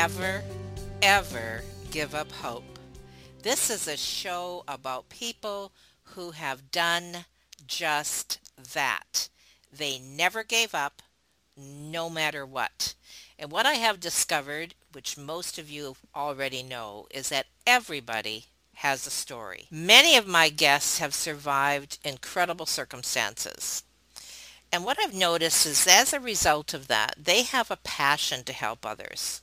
Never Ever Give Up Hope. This is a show about people who have done just that. They never gave up, no matter what. And what I have discovered, which most of you already know, is that everybody has a story. Many of my guests have survived incredible circumstances. And what I've noticed is as a result of that, they have a passion to help others.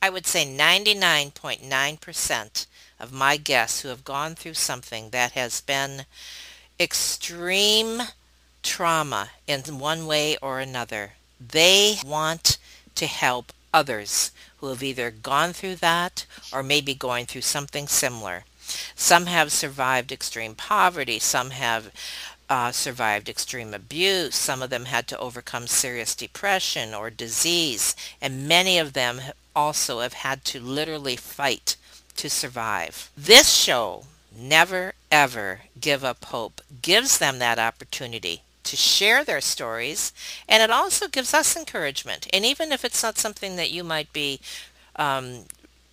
I would say 99.9% of my guests who have gone through something that has been extreme trauma in one way or another, they want to help others who have either gone through that or maybe going through something similar. Some have survived extreme poverty. Some have uh, survived extreme abuse. Some of them had to overcome serious depression or disease. And many of them also have had to literally fight to survive. This show, Never Ever Give Up Hope, gives them that opportunity to share their stories. And it also gives us encouragement. And even if it's not something that you might be um,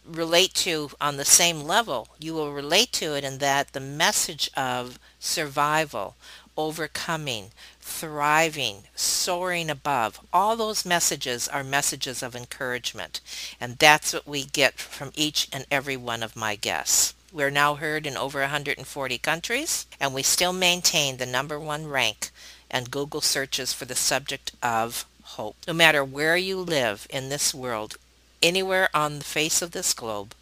relate to on the same level, you will relate to it in that the message of survival, overcoming, thriving, soaring above. All those messages are messages of encouragement. And that's what we get from each and every one of my guests. We're now heard in over 140 countries, and we still maintain the number one rank and Google searches for the subject of hope. No matter where you live in this world, anywhere on the face of this globe,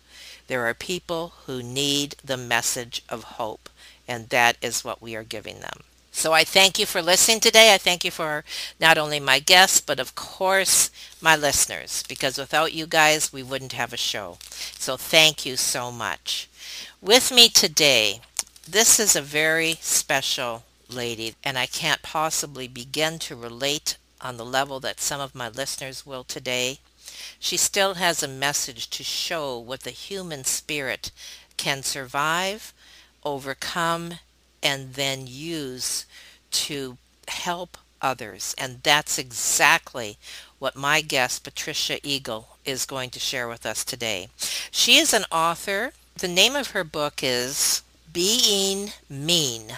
there are people who need the message of hope, and that is what we are giving them. So I thank you for listening today. I thank you for not only my guests, but of course my listeners, because without you guys, we wouldn't have a show. So thank you so much. With me today, this is a very special lady, and I can't possibly begin to relate on the level that some of my listeners will today. She still has a message to show what the human spirit can survive, overcome, and then use to help others. And that's exactly what my guest, Patricia Eagle, is going to share with us today. She is an author. The name of her book is Being Mean,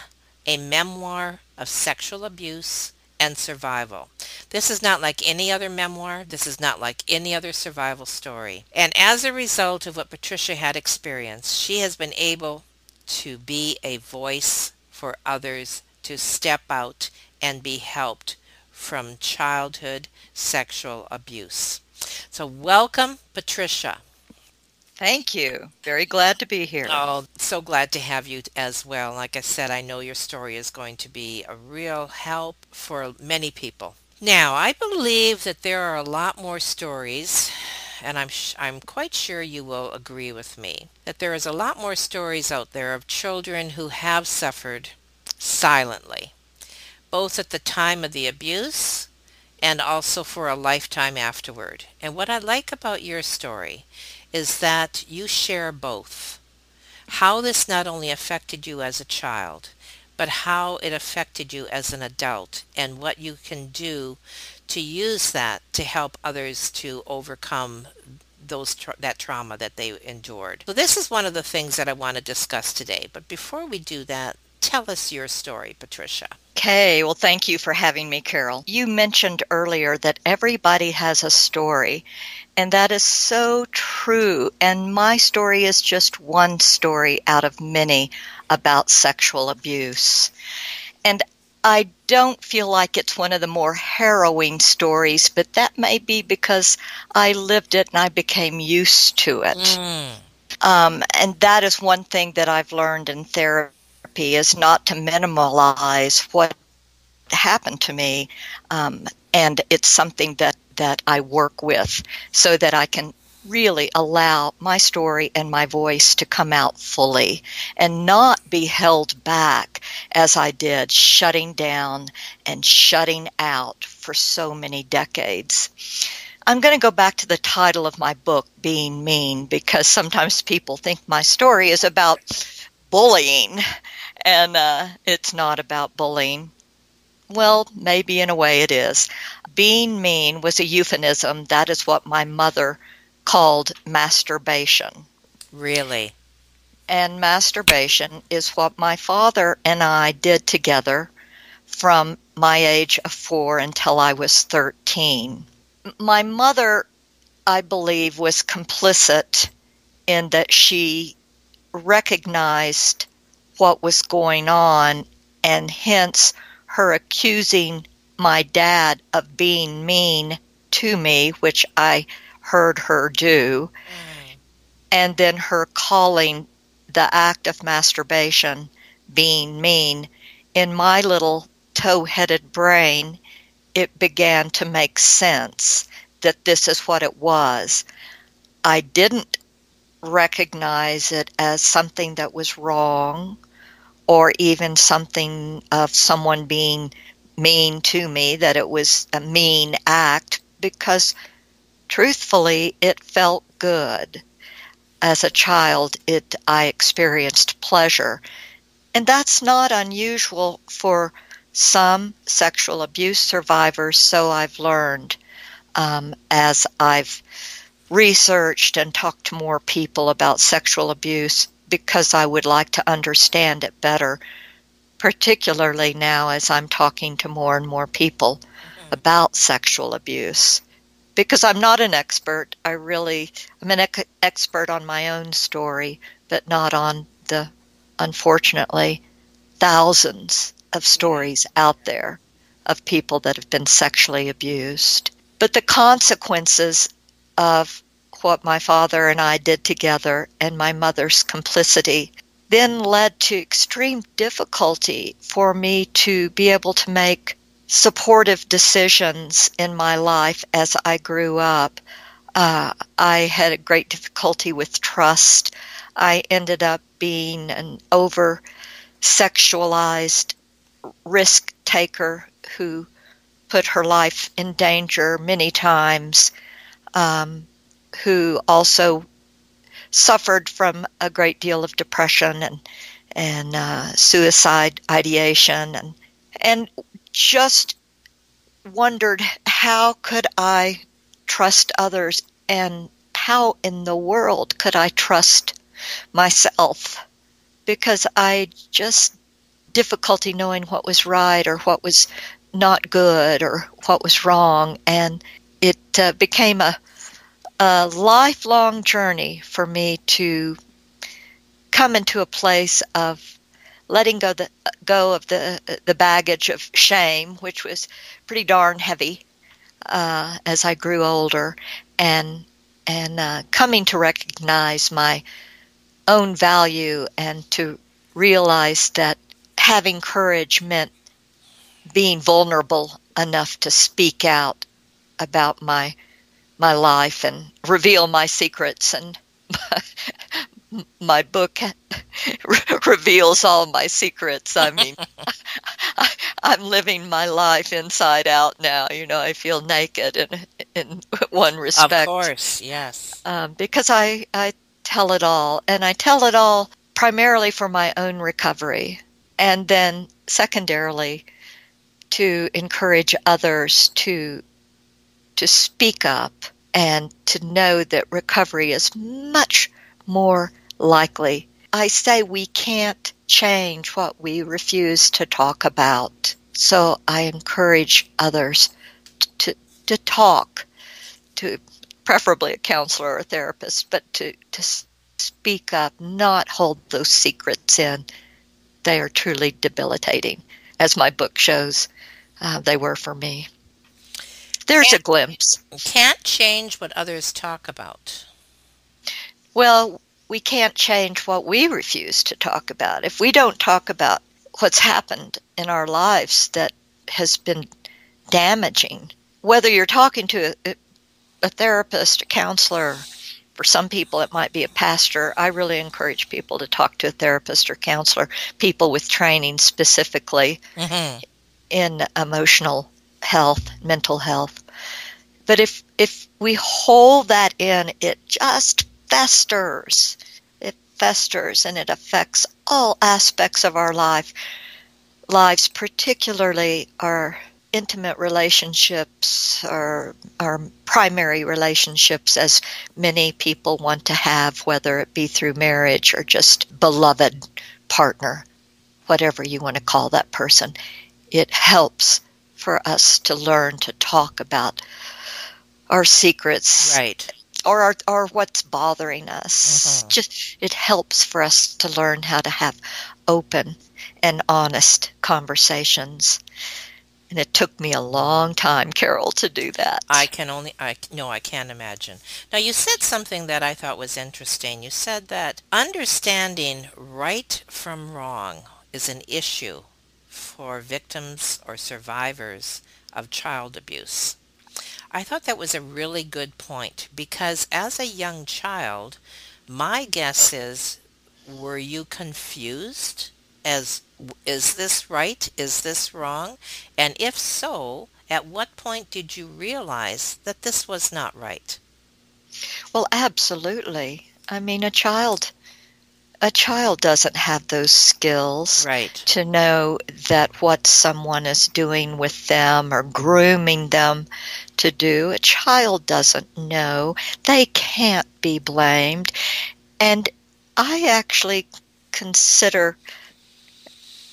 a memoir of sexual abuse and survival. This is not like any other memoir. This is not like any other survival story. And as a result of what Patricia had experienced, she has been able to be a voice for others to step out and be helped from childhood sexual abuse. So welcome, Patricia. Thank you. Very glad to be here. Oh, so glad to have you as well. Like I said, I know your story is going to be a real help for many people. Now, I believe that there are a lot more stories, and I'm I'm quite sure you will agree with me that there is a lot more stories out there of children who have suffered silently, both at the time of the abuse and also for a lifetime afterward. And what I like about your story is that you share both. How this not only affected you as a child, but how it affected you as an adult and what you can do to use that to help others to overcome those tra- that trauma that they endured. So this is one of the things that I want to discuss today. But before we do that, tell us your story, Patricia. Okay, well, thank you for having me, Carol. You mentioned earlier that everybody has a story, and that is so true. And my story is just one story out of many about sexual abuse. And I don't feel like it's one of the more harrowing stories, but that may be because I lived it and I became used to it. Mm. Um, and that is one thing that I've learned in therapy is not to minimize what happened to me. Um, and it's something that, that I work with so that I can really allow my story and my voice to come out fully and not be held back as I did, shutting down and shutting out for so many decades. I'm going to go back to the title of my book, Being Mean, because sometimes people think my story is about bullying, and uh, it's not about bullying. Well, maybe in a way it is. Being mean was a euphemism. That is what my mother called masturbation. Really? And masturbation is what my father and I did together from my age of four until I was 13. My mother, I believe, was complicit in that she recognized what was going on and hence her accusing my dad of being mean to me, which I heard her do, mm. and then her calling the act of masturbation being mean, in my little tow headed brain, it began to make sense that this is what it was. I didn't recognize it as something that was wrong or even something of someone being mean to me, that it was a mean act, because truthfully, it felt good. As a child, it I experienced pleasure. And that's not unusual for some sexual abuse survivors, so I've learned um, as I've researched and talked to more people about sexual abuse because I would like to understand it better, particularly now as I'm talking to more and more people mm-hmm. about sexual abuse because I'm not an expert. I really, I'm an ec- expert on my own story, but not on the, unfortunately, thousands of stories out there of people that have been sexually abused. But the consequences of what my father and I did together and my mother's complicity then led to extreme difficulty for me to be able to make supportive decisions in my life as I grew up. Uh, I had a great difficulty with trust. I ended up being an over sexualized risk taker who put her life in danger many times, um, who also suffered from a great deal of depression and and uh, suicide ideation and and just wondered how could I trust others and how in the world could I trust myself? Because I just difficulty knowing what was right or what was not good or what was wrong and it uh, became a, a lifelong journey for me to come into a place of letting go the go of the the baggage of shame, which was pretty darn heavy uh, as I grew older, and and uh, coming to recognize my own value and to realize that having courage meant being vulnerable enough to speak out about my my life and reveal my secrets and my book reveals all my secrets. I mean, I, am living my life inside out now. You know, I feel naked in in one respect. Of course, yes. Um, because I I tell it all, and I tell it all primarily for my own recovery, and then secondarily to encourage others to to speak up and to know that recovery is much more likely. I say we can't change what we refuse to talk about. So I encourage others to, to talk to preferably a counselor or a therapist, but to, to speak up, not hold those secrets in. They are truly debilitating, as my book shows uh, they were for me. There's can't, a glimpse. Can't change what others talk about. Well, we can't change what we refuse to talk about. If we don't talk about what's happened in our lives that has been damaging, whether you're talking to a, a therapist, a counselor, for some people it might be a pastor. I really encourage people to talk to a therapist or counselor, people with training specifically mm-hmm. in emotional health, mental health. But if if we hold that in, it just festers. It festers and it affects all aspects of our life lives, particularly our intimate relationships or our primary relationships as many people want to have, whether it be through marriage or just beloved partner, whatever you want to call that person. It helps for us to learn to talk about our secrets. Right. Or, our, or what's bothering us. Mm-hmm. Just it helps for us to learn how to have open and honest conversations. And it took me a long time, Carol, to do that. I can only, I no, I can't imagine. Now, you said something that I thought was interesting. You said that understanding right from wrong is an issue for victims or survivors of child abuse. I thought that was a really good point because as a young child, my guess is were you confused as is this right? Is this wrong? And if so, at what point did you realize that this was not right? Well, absolutely. I mean, a child a child doesn't have those skills right. to know that what someone is doing with them or grooming them to do. A child doesn't know. They can't be blamed. And I actually consider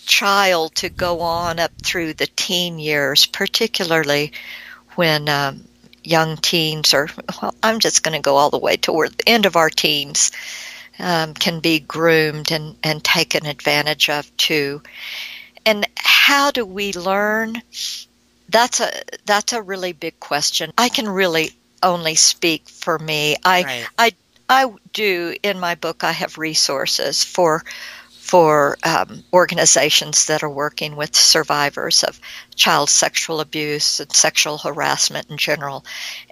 child to go on up through the teen years, particularly when um, young teens are, well, I'm just going to go all the way toward the end of our teens, um, can be groomed and, and taken advantage of too. And how do we learn? That's a that's a really big question. I can really only speak for me. I right. I I do in my book. I have resources for for um, organizations that are working with survivors of child sexual abuse and sexual harassment in general.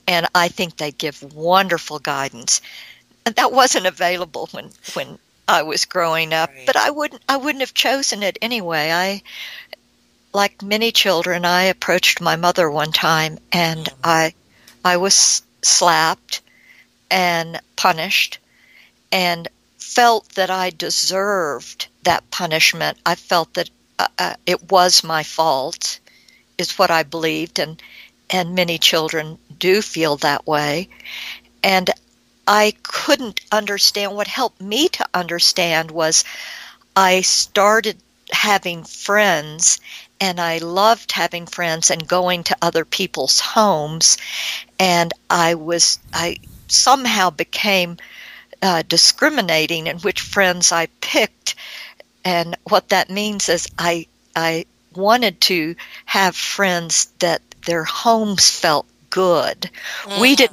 And I think they give wonderful guidance. That wasn't available when, when I was growing up, right. but I wouldn't I wouldn't have chosen it anyway. I like many children, I approached my mother one time and mm-hmm. I I was slapped and punished and felt that I deserved that punishment. I felt that uh, uh, it was my fault, is what I believed, and and many children do feel that way. And I couldn't understand. What helped me to understand was I started having friends and I loved having friends and going to other people's homes and I was I somehow became uh, discriminating in which friends I picked, and what that means is I I wanted to have friends that their homes felt good. Mm. We did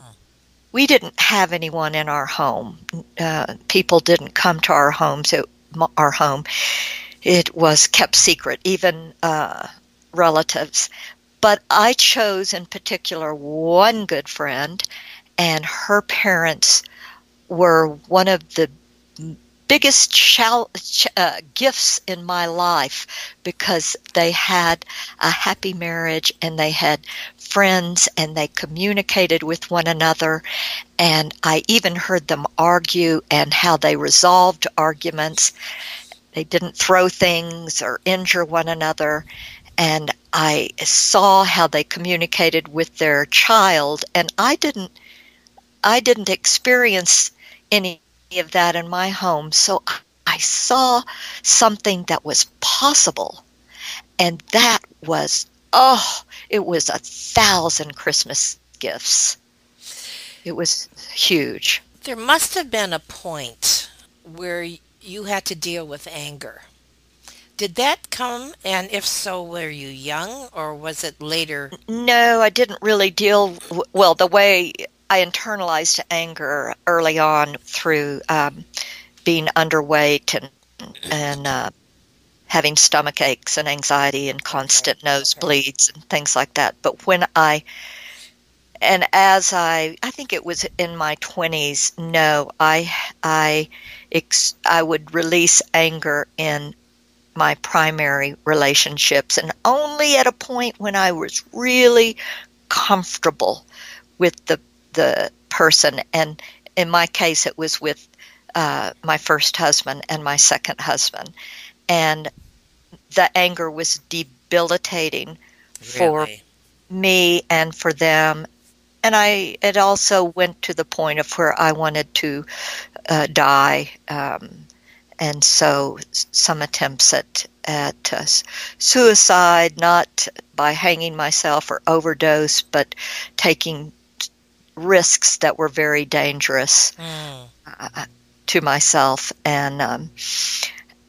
we didn't have anyone in our home. Uh, people didn't come to our homes. Our home it was kept secret, even uh, relatives. But I chose in particular one good friend, and her parents were one of the biggest shall, uh, gifts in my life because they had a happy marriage and they had friends and they communicated with one another. And I even heard them argue and how they resolved arguments. They didn't throw things or injure one another. And I saw how they communicated with their child, and I didn't I didn't experience any of that in my home. So I saw something that was possible. And that was, oh, it was a thousand Christmas gifts. It was huge. There must have been a point where you had to deal with anger. Did that come, and if so, were you young or was it later? No, I didn't really deal well. The way I internalized anger early on through um, being underweight and and uh, having stomach aches and anxiety and constant nosebleeds and things like that. But when I and as I, I think it was in my twenties. No, I, I, I would release anger in my primary relationships, and only at a point when I was really comfortable with the the person. And in my case, it was with uh, my first husband and my second husband. And the anger was debilitating for me and for them. And I, it also went to the point of where I wanted to uh, die. Um, and so some attempts at, at uh, suicide, not by hanging myself or overdose, but taking risks that were very dangerous mm. uh, to myself and um,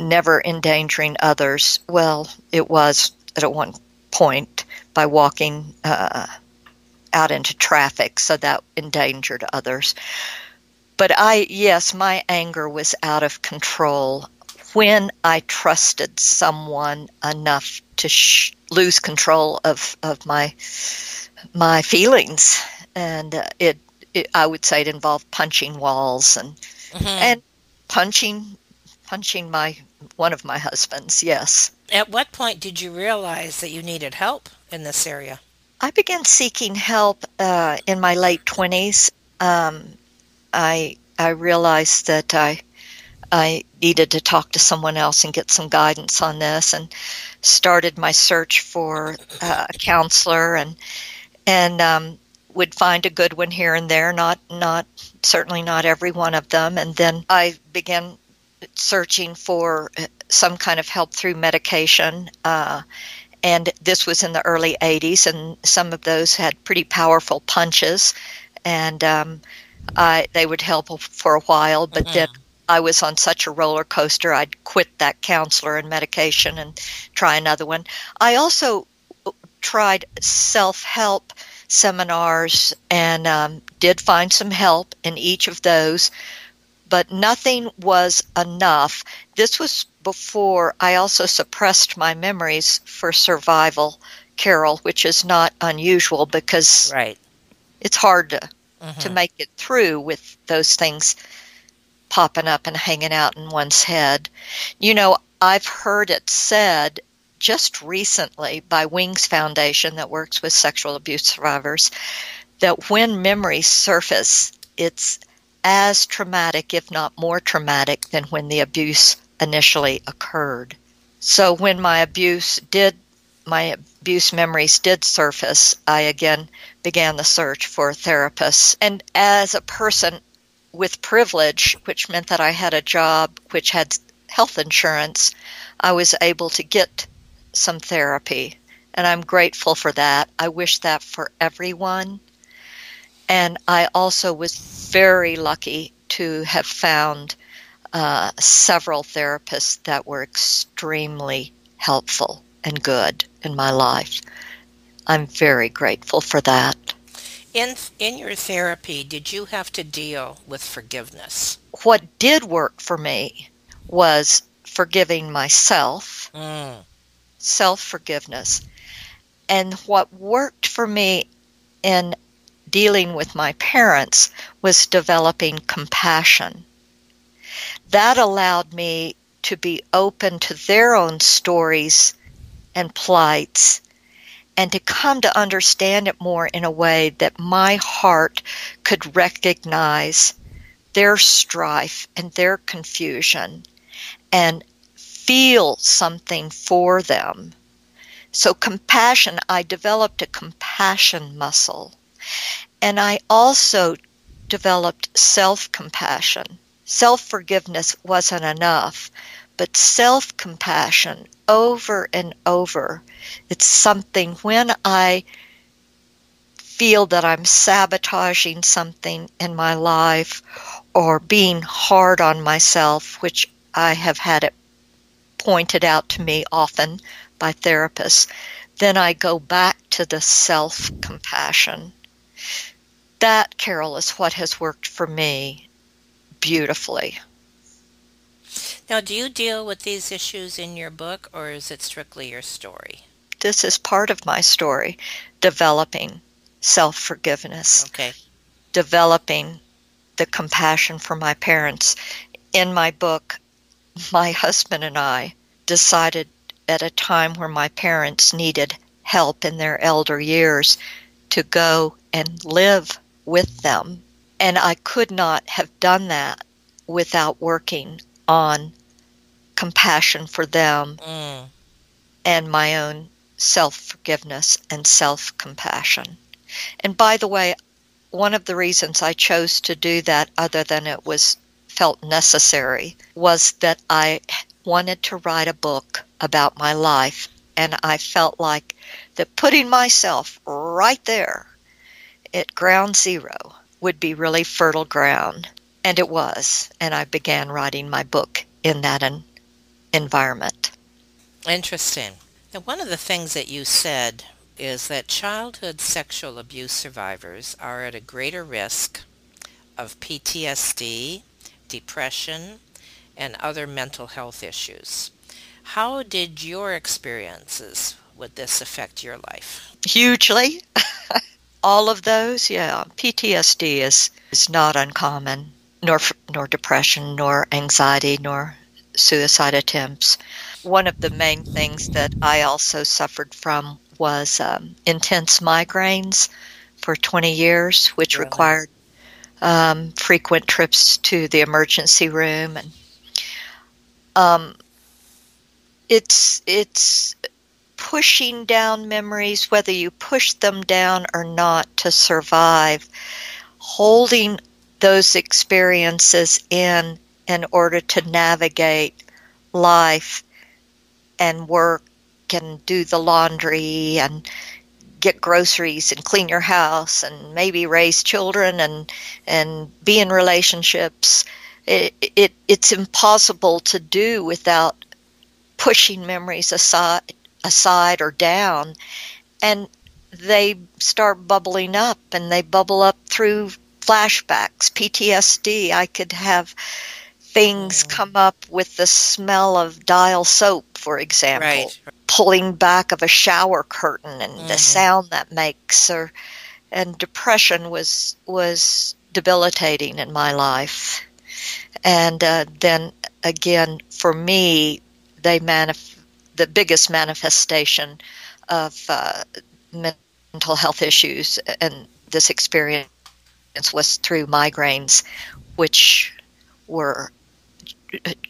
never endangering others. Well, it was at one point by walking uh, out into traffic, so that endangered others. But I, yes, my anger was out of control when I trusted someone enough to sh- lose control of, of my my feelings and uh, it, it, I would say it involved punching walls and mm-hmm. and punching punching my one of my husbands. Yes. At what point did you realize that you needed help in this area? I began seeking help uh, in my late twenties. Um, I I realized that I I needed to talk to someone else and get some guidance on this, and started my search for uh, a counselor and and um, would find a good one here and there, not not certainly not every one of them. And then I began searching for some kind of help through medication. Uh, and this was in the early 80s, and some of those had pretty powerful punches, and um, I, they would help for a while, but mm-hmm. then I was on such a roller coaster, I'd quit that counselor and medication and try another one. I also tried self help seminars and um, did find some help in each of those, but nothing was enough. This was before I also suppressed my memories for survival, Carol, which is not unusual because right. it's hard to, mm-hmm. to make it through with those things popping up and hanging out in one's head. You know, I've heard it said just recently by Wings Foundation that works with sexual abuse survivors that when memories surface, it's as traumatic, if not more traumatic, than when the abuse initially occurred. So when my abuse did, my abuse memories did surface, I again began the search for therapists. And as a person with privilege, which meant that I had a job which had health insurance, I was able to get some therapy. And I'm grateful for that. I wish that for everyone. And I also was very lucky to have found uh, several therapists that were extremely helpful and good in my life. I'm very grateful for that. In in your therapy, did you have to deal with forgiveness? What did work for me was forgiving myself mm self forgiveness. And what worked for me in dealing with my parents was developing compassion. That allowed me to be open to their own stories and plights and to come to understand it more in a way that my heart could recognize their strife and their confusion and feel something for them So, compassion, I developed a compassion muscle. And I also developed self compassion. Self forgiveness wasn't enough, but self compassion over and over. It's something when I feel that I'm sabotaging something in my life or being hard on myself, which I have had it pointed out to me often by therapists, then I go back to the self compassion. That, Carol, is what has worked for me beautifully. Now, do you deal with these issues in your book or is it strictly your story? This is part of my story developing self forgiveness. Okay. Developing the compassion for my parents. In my book, my husband and I decided at a time where my parents needed help in their elder years to go and live with them. And I could not have done that without working on compassion for them mm. and my own self forgiveness and self compassion. And by the way, one of the reasons I chose to do that, other than it was felt necessary, was that I wanted to write a book about my life. And I felt like that putting myself right there at ground zero would be really fertile ground. And it was. And I began writing my book in that en- environment. Interesting. Now, one of the things that you said is that childhood sexual abuse survivors are at a greater risk of PTSD, depression, and other mental health issues. How did your experiences with this affect your life? Hugely. All of those, yeah. PTSD is, is not uncommon, nor, nor depression, nor anxiety, nor suicide attempts. One of the main things that I also suffered from was um, intense migraines for 20 years, which really? required um, frequent trips to the emergency room, and um, it's it's pushing down memories, whether you push them down or not, to survive. Holding those experiences in in order to navigate life and work and do the laundry and get groceries and clean your house and maybe raise children and and be in relationships it, it it's impossible to do without pushing memories aside aside or down. And they start bubbling up and they bubble up through flashbacks PTSD I could have things come up with the smell of dial soap for example. Right pulling back of a shower curtain and mm. the sound that makes or and depression was was debilitating in my life. And uh, then again for me they manif- the biggest manifestation of uh, mental health issues and this experience was through migraines which were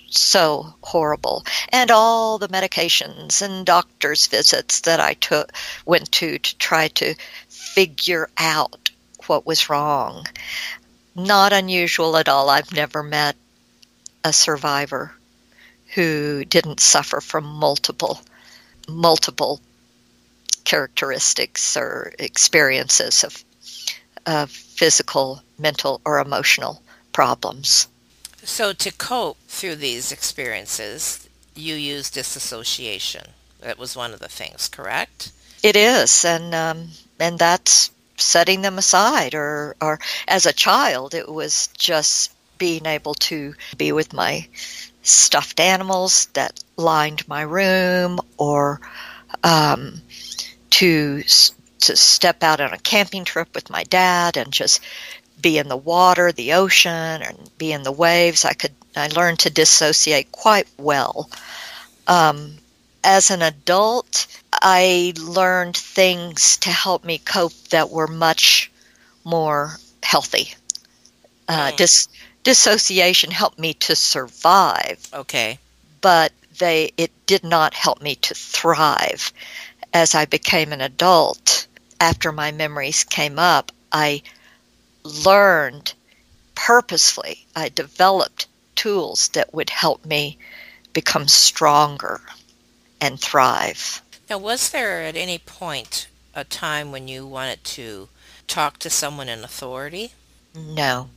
so horrible. And all the medications and doctor's visits that I took went to to try to figure out what was wrong. Not unusual at all. I've never met a survivor who didn't suffer from multiple multiple characteristics or experiences of, of physical, mental, or emotional problems. So, to cope through these experiences, you use disassociation. That was one of the things, correct? It is, and um, and that's setting them aside. Or, or as a child, it was just being able to be with my stuffed animals that lined my room, or um, to to step out on a camping trip with my dad and just be in the water, the ocean, and be in the waves. I could I learned to dissociate quite well. Um, as an adult, I learned things to help me cope that were much more healthy. Uh, dis- dissociation helped me to survive. Okay. But they it did not help me to thrive. as I became an adult, after my memories came up, I learned purposefully, I developed tools that would help me become stronger and thrive. Now, was there at any point a time when you wanted to talk to someone in authority? No.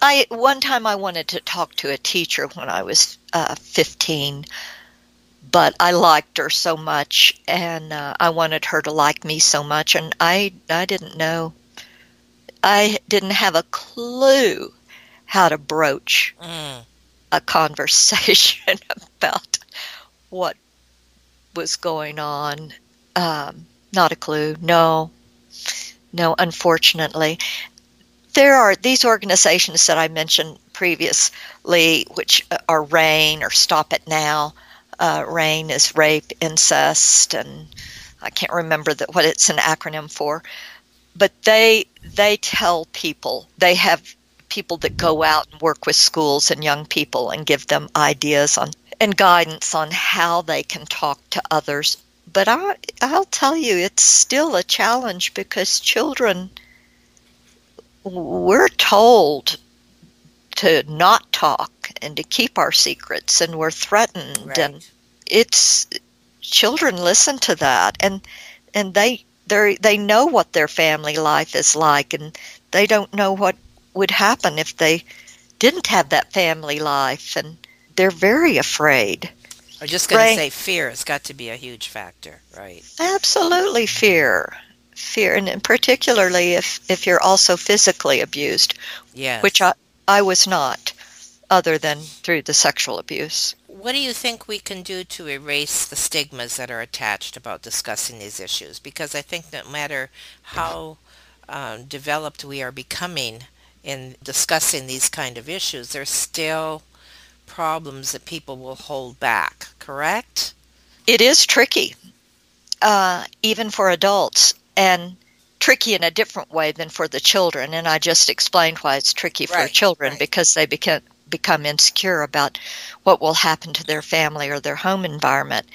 I one time I wanted to talk to a teacher when I was uh, 15, but I liked her so much, and uh, I wanted her to like me so much, and I I didn't know. I didn't have a clue how to broach mm. a conversation about what was going on. Um, not a clue. No, no, unfortunately. There are these organizations that I mentioned previously, which are RAINN or Stop It Now. Uh, RAINN is rape, incest, and I can't remember that what it's an acronym for. But they they tell people they have people that go out and work with schools and young people and give them ideas on and guidance on how they can talk to others. But I, I'll tell you, it's still a challenge because children, we're told to not talk and to keep our secrets, and we're threatened, right. and it's children listen to that, and and they they they know what their family life is like, and they don't know what would happen if they didn't have that family life, and they're very afraid. I'm just going to say fear has got to be a huge factor, right? Absolutely, fear, fear, and particularly if if you're also physically abused, yes. which I I was not, other than through the sexual abuse. What do you think we can do to erase the stigmas that are attached about discussing these issues? Because I think no matter how um, developed we are becoming in discussing these kind of issues, there's still problems that people will hold back, correct? It is tricky, uh, even for adults, and tricky in a different way than for the children. And I just explained why it's tricky for right, children right. because they become become insecure about what will happen to their family or their home environment.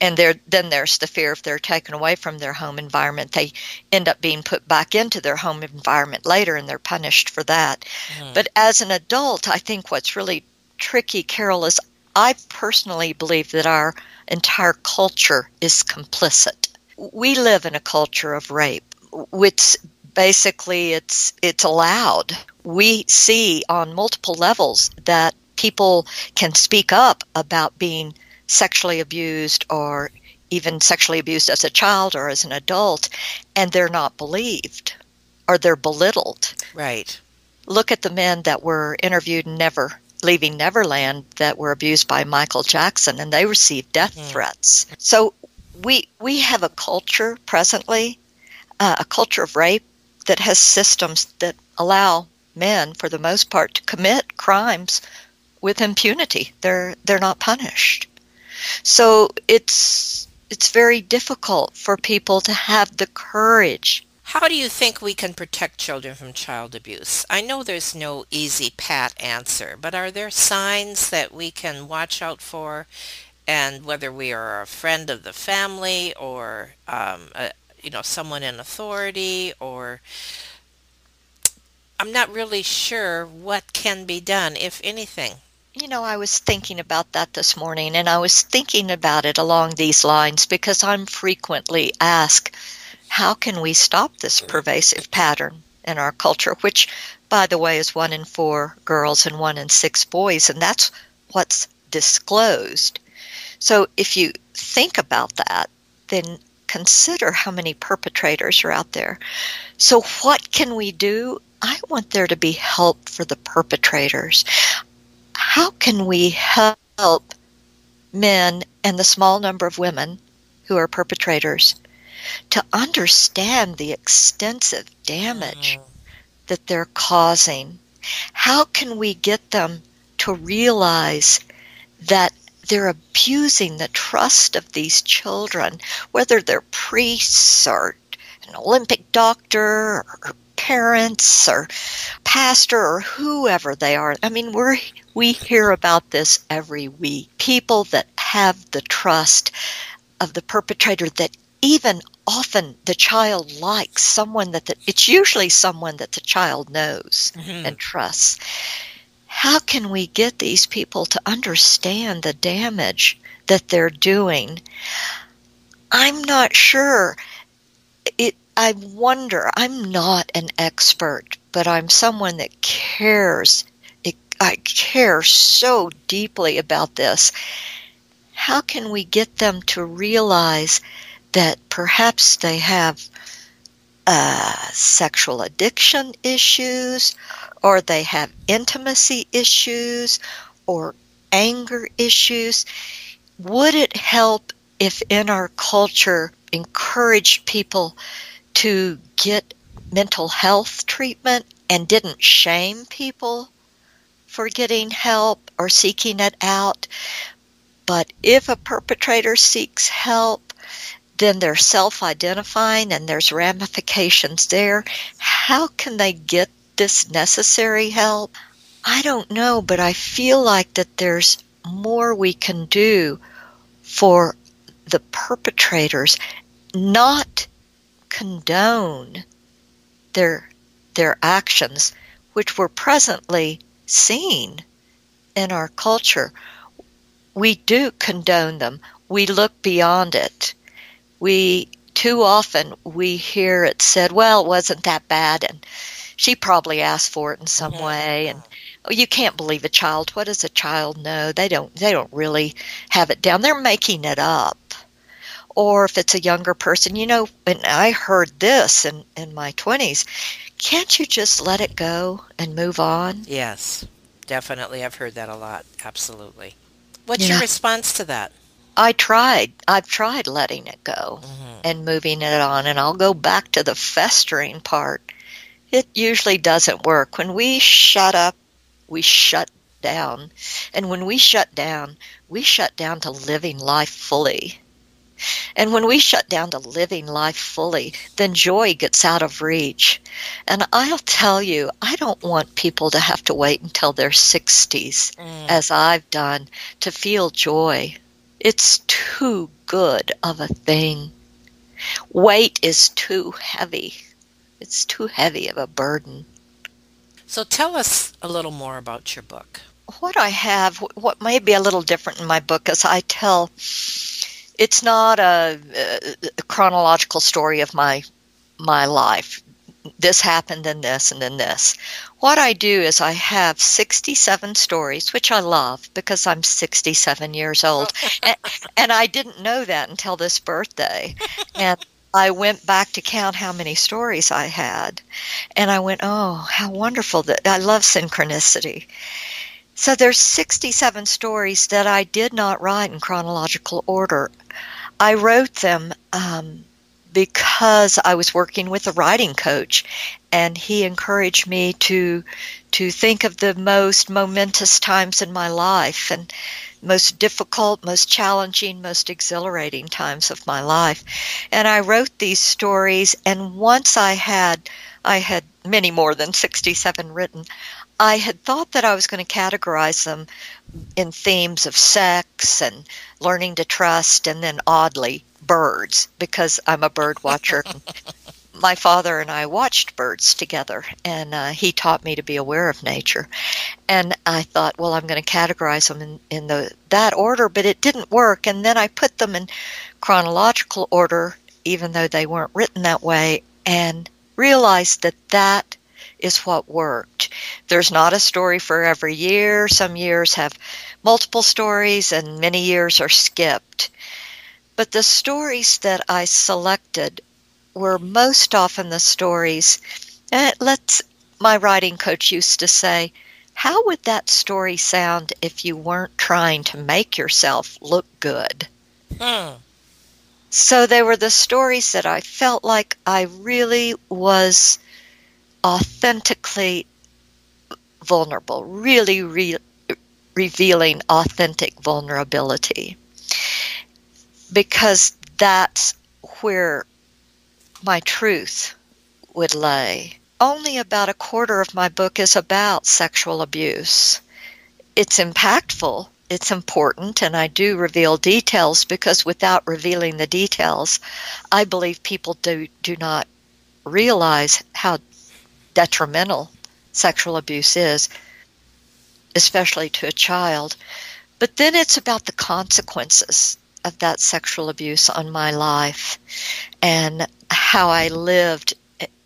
And there then there's the fear if they're taken away from their home environment. They end up being put back into their home environment later and they're punished for that. Mm. but as an adult i think what's really tricky carol is i personally believe that our entire culture is complicit. We live in a culture of rape which basically it's it's allowed we see on multiple levels that people can speak up about being sexually abused or even sexually abused as a child or as an adult, and they're not believed or they're belittled. Right. Look at the men that were interviewed in Never Leaving Neverland that were abused by Michael Jackson, and they received death mm. threats. So we we have a culture presently, uh, a culture of rape that has systems that allow men, for the most part, to commit crimes with impunity. They're they're not punished. So it's it's very difficult for people to have the courage. How do you think we can protect children from child abuse? I know there's no easy pat answer, but are there signs that we can watch out for and whether we are a friend of the family or um, a, you know someone in authority or I'm not really sure what can be done if anything. You know, I was thinking about that this morning, and I was thinking about it along these lines because I'm frequently asked, how can we stop this pervasive pattern in our culture, which, by the way, is one in four girls and one in six boys, and that's what's disclosed. So if you think about that, then consider how many perpetrators are out there. So, what can we do? I want there to be help for the perpetrators how can we help men and the small number of women who are perpetrators to understand the extensive damage mm. that they're causing? How can we get them to realize that they're abusing the trust of these children, whether they're priests or an Olympic doctor or parents or pastor or whoever they are. I mean, we we hear about this every week. People that have the trust of the perpetrator that even often the child likes someone that the, it's usually someone that the child knows mm-hmm. and trusts how can we get these people to understand the damage that they're doing i'm not sure i wonder i'm not an expert but i'm someone that cares i care so deeply about this how can we get them to realize that perhaps they have uh, sexual addiction issues, or they have intimacy issues, or anger issues. Would it help if in our culture encouraged people to get mental health treatment and didn't shame people for getting help or seeking it out? But if a perpetrator seeks help, then they're self identifying and there's ramifications there. How can they get this necessary help? I don't know, but I feel like that there's more we can do for the perpetrators, not condone their their actions, which we're presently seen in our culture. We do condone them. We look beyond it we too often we hear it said, "Well, it wasn't that bad," and she probably asked for it in some mm-hmm. way, and oh, you can't believe a child. What does a child know? They don't. They don't really have it down. They're making it up. Or if it's a younger person, you know, and I heard this in in my twenties. Can't you just let it go and move on? Yes, definitely. I've heard that a lot. Absolutely. What's yeah. your response to that? I tried. I've tried letting it go mm-hmm. and moving it on, and I'll go back to the festering part. It usually doesn't work. When we shut up, we shut down. And when we shut down, we shut down to living life fully. And when we shut down to living life fully, then joy gets out of reach. And I'll tell you, I don't want people to have to wait until their 60s, mm. as I've done, to feel joy. It's too good of a thing. Weight is too heavy. It's too heavy of a burden. So tell us a little more about your book. What I have, what may be a little different in my book, is I tell, it's not a, a chronological story of my my life this happened and this and then this. What I do is I have 67 stories, which I love because I'm 67 years old. and, and I didn't know that until this birthday. And I went back to count how many stories I had. And I went, oh, how wonderful that I love synchronicity. So there's 67 stories that I did not write in chronological order. I wrote them um, because I was working with a writing coach and he encouraged me to to think of the most momentous times in my life and most difficult, most challenging, most exhilarating times of my life. And I wrote these stories and once I had I had many more than 67 written. I had thought that I was going to categorize them in themes of sex and learning to trust and then oddly birds because I'm a bird watcher. My father and I watched birds together, and uh, he taught me to be aware of nature. And I thought, well, I'm going to categorize them in, in the that order, but it didn't work. And then I put them in chronological order, even though they weren't written that way, and realized that that is what worked. There's not a story for every year. Some years have multiple stories, and many years are skipped. But the stories that I selected were most often the stories. Let's. My writing coach used to say, "How would that story sound if you weren't trying to make yourself look good?" Hmm. So they were the stories that I felt like I really was authentically vulnerable, really re- revealing authentic vulnerability because that's where my truth would lay. Only about a quarter of my book is about sexual abuse. It's impactful, it's important and I do reveal details because without revealing the details, I believe people do, do not realize how detrimental sexual abuse is, especially to a child. But then it's about the consequences of that sexual abuse on my life and how I lived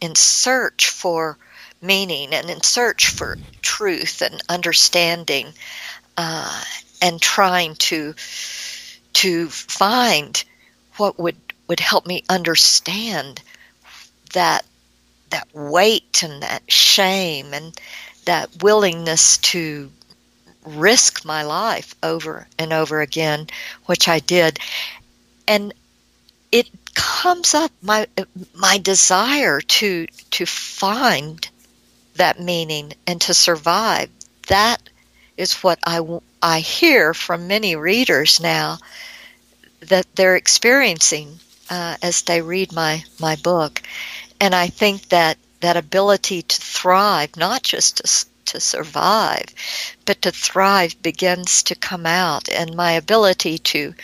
in search for meaning and in search for truth and understanding uh, and trying to to find what would would help me understand that that weight and that shame and that willingness to risk my life over and over again, which I did. And it comes up my my desire to to find that meaning and to survive. That is what I I hear from many readers now that they're experiencing uh, as they read my my book, and I think that that ability to thrive, not just to to survive, but to thrive begins to come out, and my ability to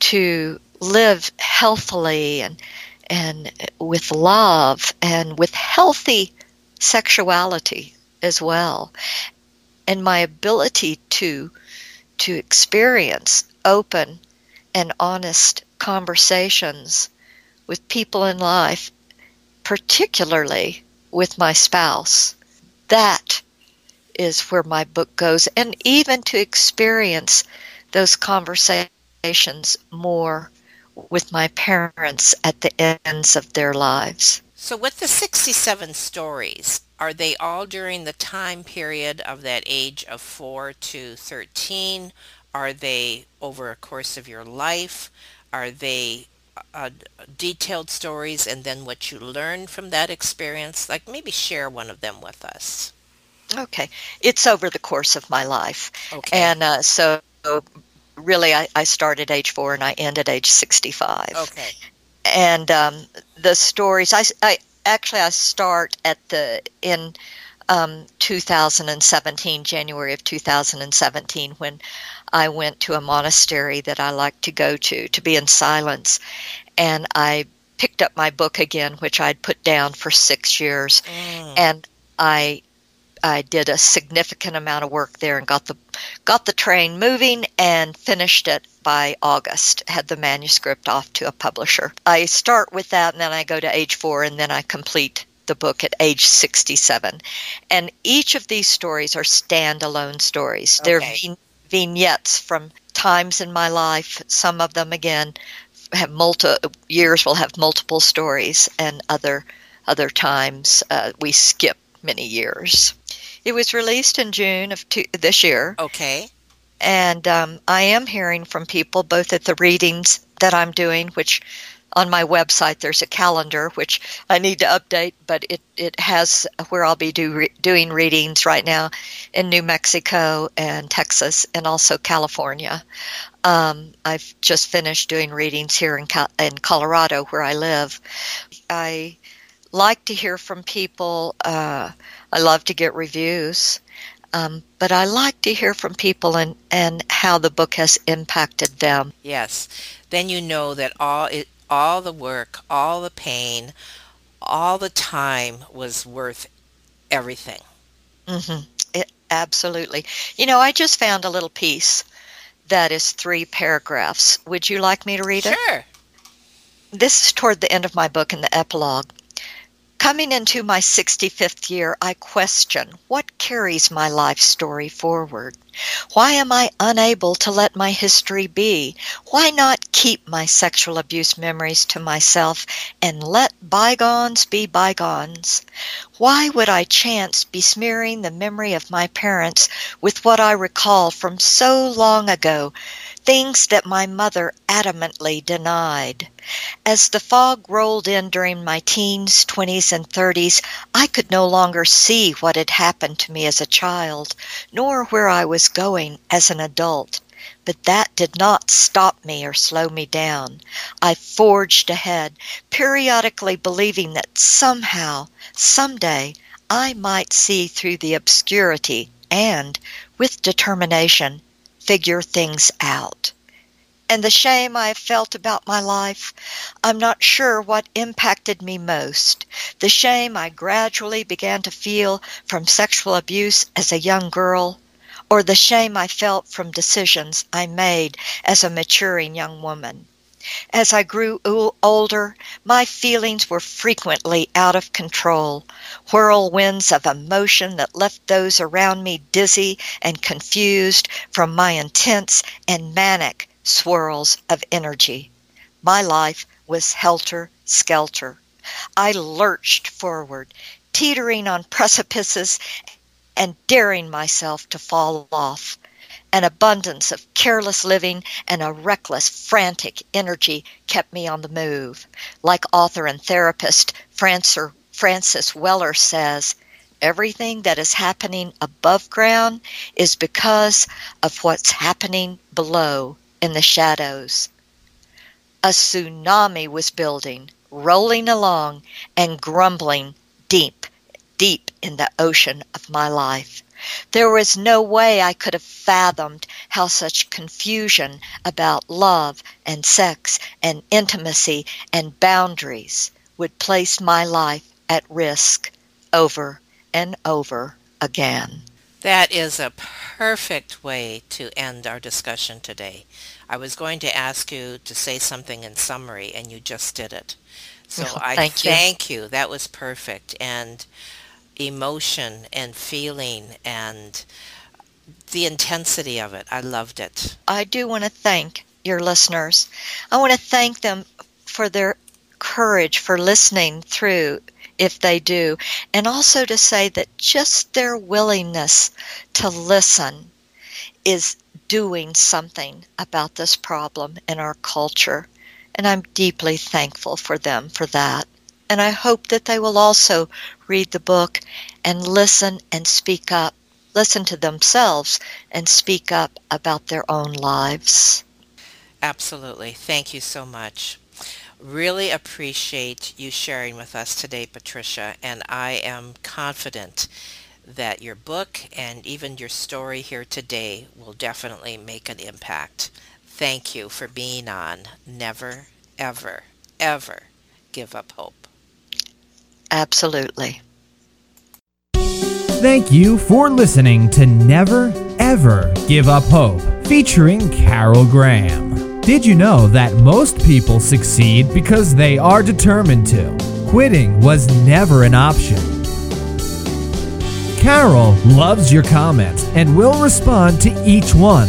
to live healthily and and with love and with healthy sexuality as well, and my ability to to experience open and honest conversations with people in life, particularly with my spouse. That is where my book goes, and even to experience those conversations more with my parents at the ends of their lives. So, with the 67 stories, are they all during the time period of that age of 4 to 13? Are they over a course of your life? Are they uh, detailed stories and then what you learned from that experience? Like maybe share one of them with us. Okay. It's over the course of my life. Okay. And uh, so really, I, I started age four and I ended age 65. Okay. And um, the stories, I, I actually, I start at the, in um, 2017, January of 2017, when I went to a monastery that I like to go to to be in silence. And I picked up my book again, which I'd put down for six years. Mm. And I I did a significant amount of work there and got the got the train moving and finished it by August. Had the manuscript off to a publisher. I start with that and then I go to age 4 and then I complete the book at age 67. And each of these stories are standalone stories. Okay. They're vignettes from times in my life. Some of them again have multi years will have multiple stories and other other times uh, we skip many years. It was released in June of two, this year. Okay. And um, I am hearing from people both at the readings that I'm doing, which on my website there's a calendar which I need to update, but it, it has where I'll be do, re, doing readings right now in New Mexico and Texas and also California. Um, I've just finished doing readings here in, in Colorado where I live. I like to hear from people. Uh, I love to get reviews. Um, but I like to hear from people and, and how the book has impacted them. Yes. Then you know that all it, all the work, all the pain, all the time was worth everything. Mm-hmm. It, absolutely. You know, I just found a little piece that is three paragraphs. Would you like me to read it? Sure. This is toward the end of my book in the epilogue. Coming into my 65th year, I question what carries my life story forward. Why am I unable to let my history be? Why not keep my sexual abuse memories to myself and let bygones be bygones? Why would I chance besmearing the memory of my parents with what I recall from so long ago things that my mother adamantly denied. As the fog rolled in during my teens, 20s, and 30s, I could no longer see what had happened to me as a child, nor where I was going as an adult. But that did not stop me or slow me down. I forged ahead, periodically believing that somehow, someday, I might see through the obscurity and, with determination, figure things out. And the shame I have felt about my life, I'm not sure what impacted me most. The shame I gradually began to feel from sexual abuse as a young girl, or the shame I felt from decisions I made as a maturing young woman. As I grew older, my feelings were frequently out of control, whirlwinds of emotion that left those around me dizzy and confused from my intense and manic swirls of energy. My life was helter skelter. I lurched forward, teetering on precipices and daring myself to fall off. An abundance of careless living and a reckless, frantic energy kept me on the move. Like author and therapist Francis Weller says, everything that is happening above ground is because of what's happening below in the shadows. A tsunami was building, rolling along and grumbling deep, deep in the ocean of my life. There was no way I could have fathomed how such confusion about love and sex and intimacy and boundaries would place my life at risk over and over again. That is a perfect way to end our discussion today. I was going to ask you to say something in summary, and you just did it. So oh, I thank, thank you. you. That was perfect. And emotion and feeling and the intensity of it. I loved it. I do want to thank your listeners. I want to thank them for their courage for listening through if they do, and also to say that just their willingness to listen is doing something about this problem in our culture. And I'm deeply thankful for them for that. And I hope that they will also read the book and listen and speak up, listen to themselves and speak up about their own lives. Absolutely. Thank you so much. Really appreciate you sharing with us today, Patricia, and I am confident that your book and even your story here today will definitely make an impact. Thank you for being on Never, Ever, Ever Give Up Hope. Absolutely. Thank you for listening to Never, Ever Give Up Hope featuring Carol Graham. Did you know that most people succeed because they are determined to? Quitting was never an option. Carol loves your comments and will respond to each one.